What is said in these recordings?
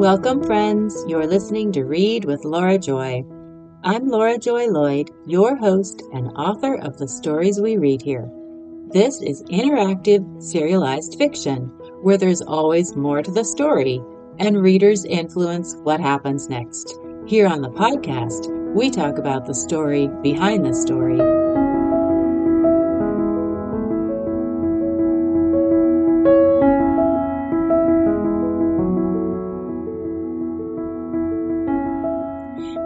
Welcome, friends. You're listening to Read with Laura Joy. I'm Laura Joy Lloyd, your host and author of the stories we read here. This is interactive, serialized fiction, where there's always more to the story, and readers influence what happens next. Here on the podcast, we talk about the story behind the story.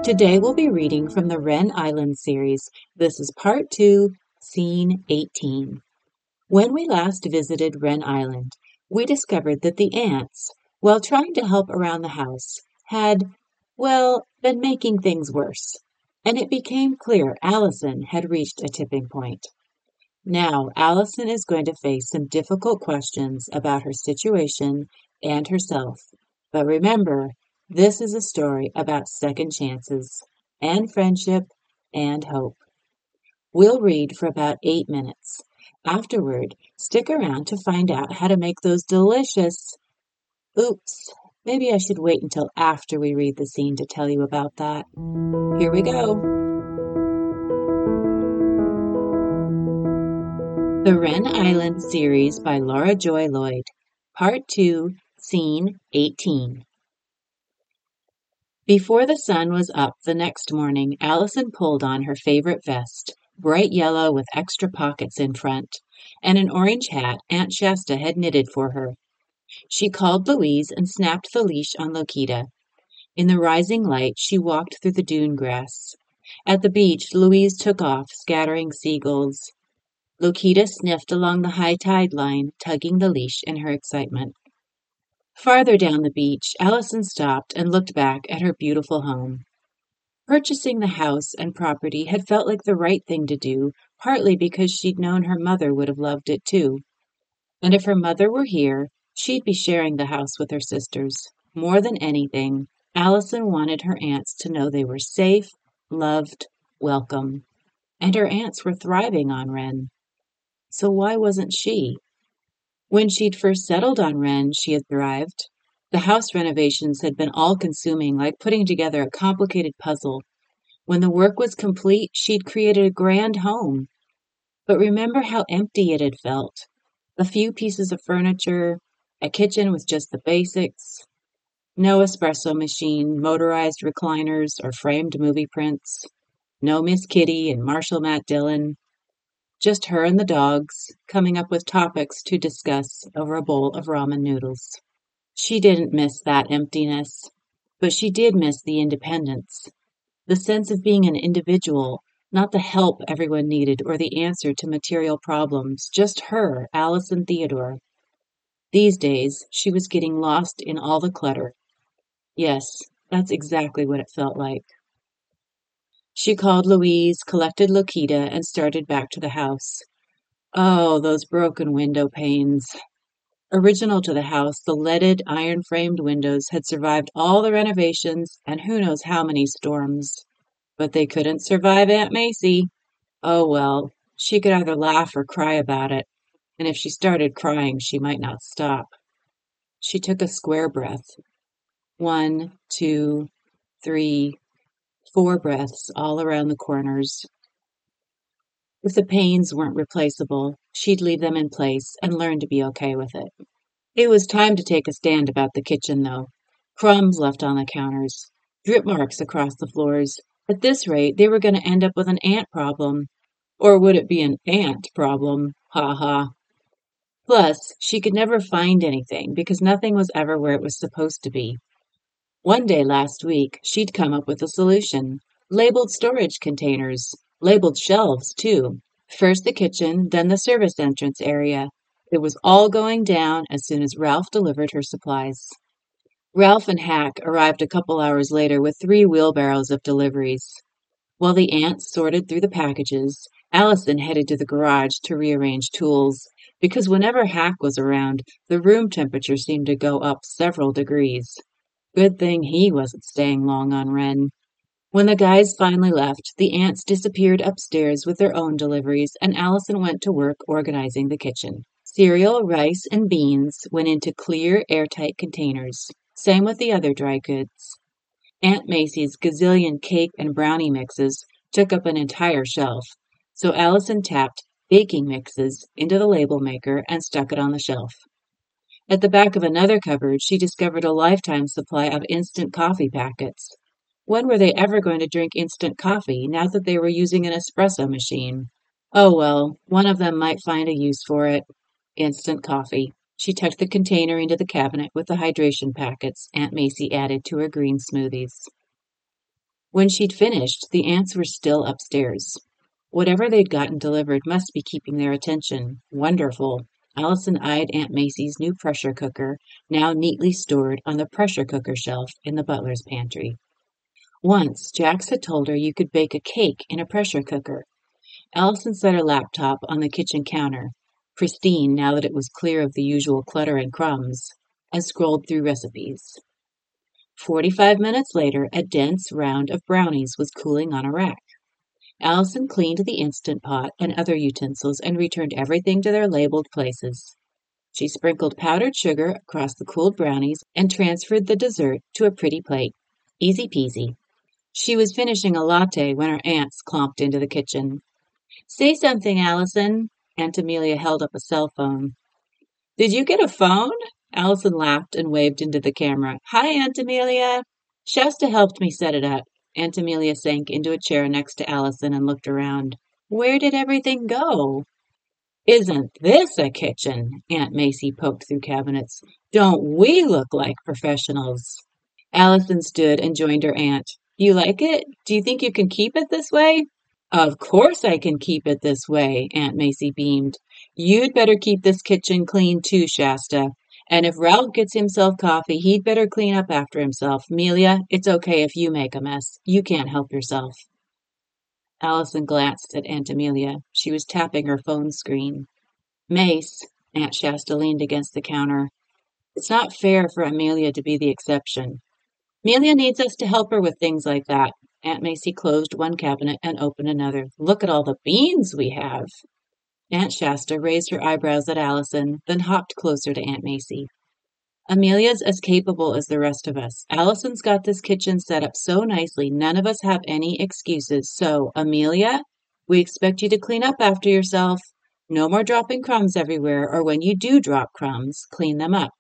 Today we'll be reading from the Wren Island series. This is part two, scene 18. When we last visited Wren Island, we discovered that the aunts, while trying to help around the house, had, well, been making things worse. And it became clear Allison had reached a tipping point. Now, Allison is going to face some difficult questions about her situation and herself. But remember, this is a story about second chances and friendship and hope. We'll read for about eight minutes. Afterward, stick around to find out how to make those delicious. Oops, maybe I should wait until after we read the scene to tell you about that. Here we go. The Wren Island series by Laura Joy Lloyd, Part 2, Scene 18. Before the sun was up the next morning, Allison pulled on her favorite vest, bright yellow with extra pockets in front, and an orange hat Aunt Shasta had knitted for her. She called Louise and snapped the leash on Lokita. In the rising light, she walked through the dune grass. At the beach, Louise took off, scattering seagulls. Lokita sniffed along the high tide line, tugging the leash in her excitement. Farther down the beach, Allison stopped and looked back at her beautiful home. Purchasing the house and property had felt like the right thing to do, partly because she'd known her mother would have loved it too. And if her mother were here, she'd be sharing the house with her sisters. More than anything, Allison wanted her aunts to know they were safe, loved, welcome. And her aunts were thriving on Wren. So why wasn't she? When she'd first settled on Wren, she had thrived. The house renovations had been all consuming, like putting together a complicated puzzle. When the work was complete, she'd created a grand home. But remember how empty it had felt. A few pieces of furniture, a kitchen with just the basics, no espresso machine, motorized recliners, or framed movie prints, no Miss Kitty and Marshall Matt Dillon, just her and the dogs, coming up with topics to discuss over a bowl of ramen noodles. She didn't miss that emptiness, but she did miss the independence, the sense of being an individual, not the help everyone needed or the answer to material problems, just her, Allison Theodore. These days, she was getting lost in all the clutter. Yes, that's exactly what it felt like. She called Louise, collected Lokita, and started back to the house. Oh, those broken window panes. Original to the house, the leaded, iron framed windows had survived all the renovations and who knows how many storms. But they couldn't survive Aunt Macy. Oh well, she could either laugh or cry about it, and if she started crying, she might not stop. She took a square breath. One, two, three, four breaths all around the corners. If the panes weren't replaceable, she'd leave them in place and learn to be okay with it. It was time to take a stand about the kitchen, though. Crumbs left on the counters, drip marks across the floors. At this rate, they were going to end up with an ant problem. Or would it be an aunt problem? Ha ha. Plus, she could never find anything because nothing was ever where it was supposed to be. One day last week, she'd come up with a solution. Labeled storage containers. Labeled shelves, too. First the kitchen, then the service entrance area. It was all going down as soon as Ralph delivered her supplies. Ralph and Hack arrived a couple hours later with three wheelbarrows of deliveries. While the aunts sorted through the packages, Allison headed to the garage to rearrange tools, because whenever Hack was around, the room temperature seemed to go up several degrees. Good thing he wasn't staying long on Wren. When the guys finally left, the aunts disappeared upstairs with their own deliveries, and Allison went to work organizing the kitchen. Cereal, rice, and beans went into clear, airtight containers. Same with the other dry goods. Aunt Macy's gazillion cake and brownie mixes took up an entire shelf, so Allison tapped baking mixes into the label maker and stuck it on the shelf. At the back of another cupboard, she discovered a lifetime supply of instant coffee packets. When were they ever going to drink instant coffee now that they were using an espresso machine? Oh well, one of them might find a use for it. Instant coffee. She tucked the container into the cabinet with the hydration packets Aunt Macy added to her green smoothies. When she'd finished, the aunts were still upstairs. Whatever they'd gotten delivered must be keeping their attention. Wonderful. Allison eyed Aunt Macy's new pressure cooker, now neatly stored on the pressure cooker shelf in the butler's pantry. Once, Jax had told her you could bake a cake in a pressure cooker. Allison set her laptop on the kitchen counter, pristine now that it was clear of the usual clutter and crumbs, and scrolled through recipes. Forty-five minutes later, a dense round of brownies was cooling on a rack. Allison cleaned the Instant Pot and other utensils and returned everything to their labeled places. She sprinkled powdered sugar across the cooled brownies and transferred the dessert to a pretty plate. Easy peasy. She was finishing a latte when her aunts clomped into the kitchen. Say something, Allison. Aunt Amelia held up a cell phone. Did you get a phone? Allison laughed and waved into the camera. Hi, Aunt Amelia. Shasta helped me set it up. Aunt Amelia sank into a chair next to Allison and looked around. Where did everything go? Isn't this a kitchen? Aunt Macy poked through cabinets. Don't we look like professionals? Allison stood and joined her aunt. You like it? Do you think you can keep it this way? Of course I can keep it this way, Aunt Macy beamed. You'd better keep this kitchen clean too, Shasta. And if Ralph gets himself coffee, he'd better clean up after himself. Melia, it's okay if you make a mess. You can't help yourself. Allison glanced at Aunt Amelia. She was tapping her phone screen. Mace, Aunt Shasta leaned against the counter. It's not fair for Amelia to be the exception. Amelia needs us to help her with things like that. Aunt Macy closed one cabinet and opened another. Look at all the beans we have. Aunt Shasta raised her eyebrows at Allison, then hopped closer to Aunt Macy. Amelia's as capable as the rest of us. Allison's got this kitchen set up so nicely, none of us have any excuses. So, Amelia, we expect you to clean up after yourself. No more dropping crumbs everywhere, or when you do drop crumbs, clean them up.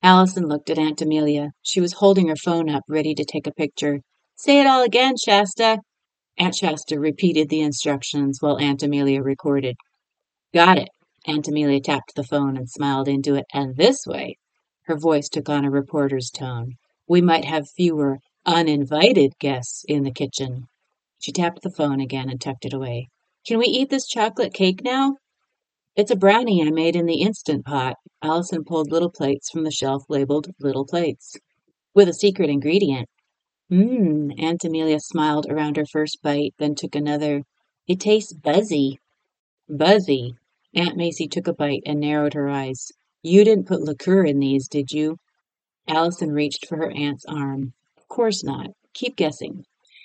Allison looked at Aunt Amelia. She was holding her phone up, ready to take a picture. Say it all again, Shasta. Aunt Shasta repeated the instructions while Aunt Amelia recorded. Got it. Aunt Amelia tapped the phone and smiled into it. And this way, her voice took on a reporter's tone, we might have fewer uninvited guests in the kitchen. She tapped the phone again and tucked it away. Can we eat this chocolate cake now? It's a brownie I made in the Instant Pot. Allison pulled little plates from the shelf labeled Little Plates. With a secret ingredient. Mmm, Aunt Amelia smiled around her first bite, then took another. It tastes buzzy. Buzzy. Aunt Macy took a bite and narrowed her eyes. You didn't put liqueur in these, did you? Allison reached for her aunt's arm. Of course not. Keep guessing.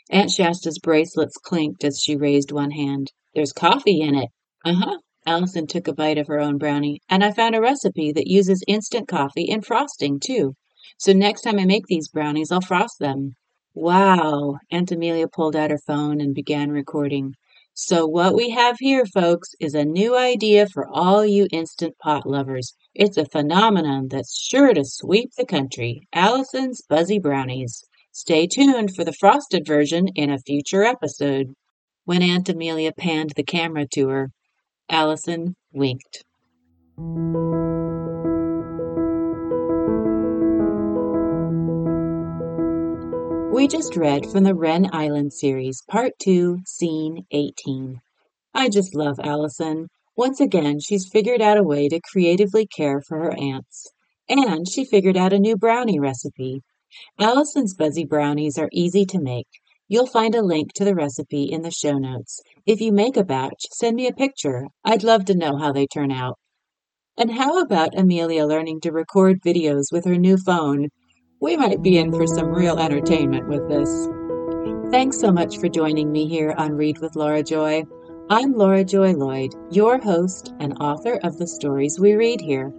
Aunt Shasta's bracelets clinked as she raised one hand. There's coffee in it. Uh huh. Allison took a bite of her own brownie, and I found a recipe that uses instant coffee in frosting, too. So next time I make these brownies, I'll frost them. Wow. Aunt Amelia pulled out her phone and began recording. So what we have here, folks, is a new idea for all you Instant Pot lovers. It's a phenomenon that's sure to sweep the country. Allison's Buzzy Brownies. Stay tuned for the frosted version in a future episode. When Aunt Amelia panned the camera to her, Allison winked. We just read from the Wren Island series, Part 2, Scene 18. I just love Allison. Once again, she's figured out a way to creatively care for her aunts. And she figured out a new brownie recipe. Allison's Buzzy Brownies are easy to make. You'll find a link to the recipe in the show notes. If you make a batch, send me a picture. I'd love to know how they turn out. And how about Amelia learning to record videos with her new phone? We might be in for some real entertainment with this. Thanks so much for joining me here on Read with Laura Joy. I'm Laura Joy Lloyd, your host and author of the stories we read here.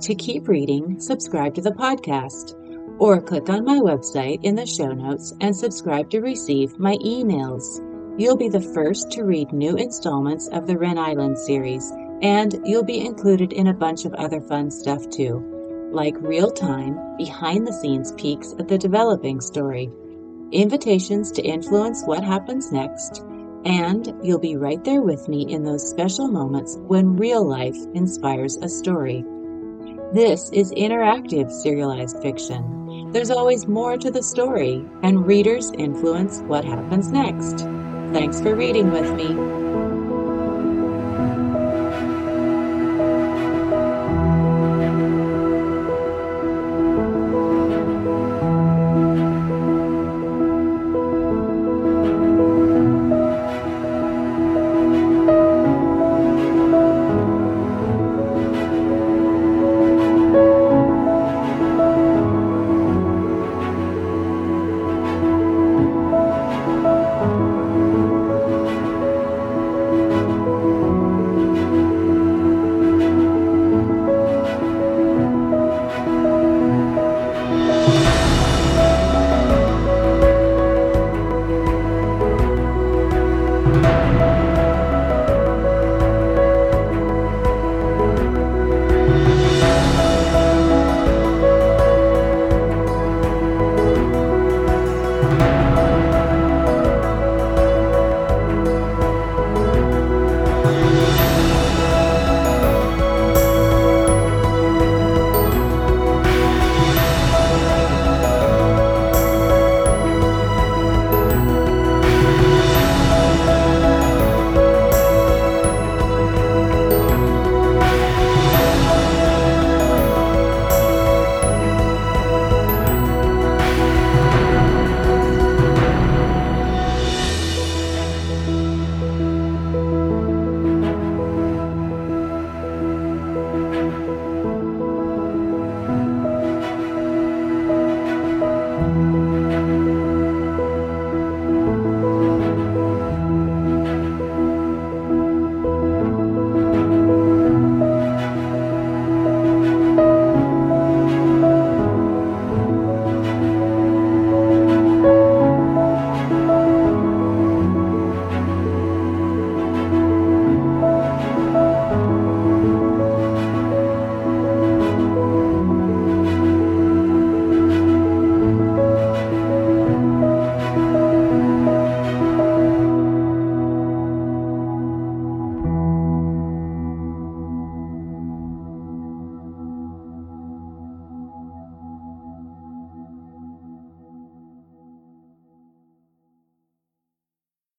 To keep reading, subscribe to the podcast Or click on my website in the show notes and subscribe to receive my emails. You'll be the first to read new installments of the Wren Island series, and you'll be included in a bunch of other fun stuff too, like real time, behind the scenes peeks at the developing story, invitations to influence what happens next, and you'll be right there with me in those special moments when real life inspires a story. This is interactive serialized fiction. There's always more to the story, and readers influence what happens next. Thanks for reading with me.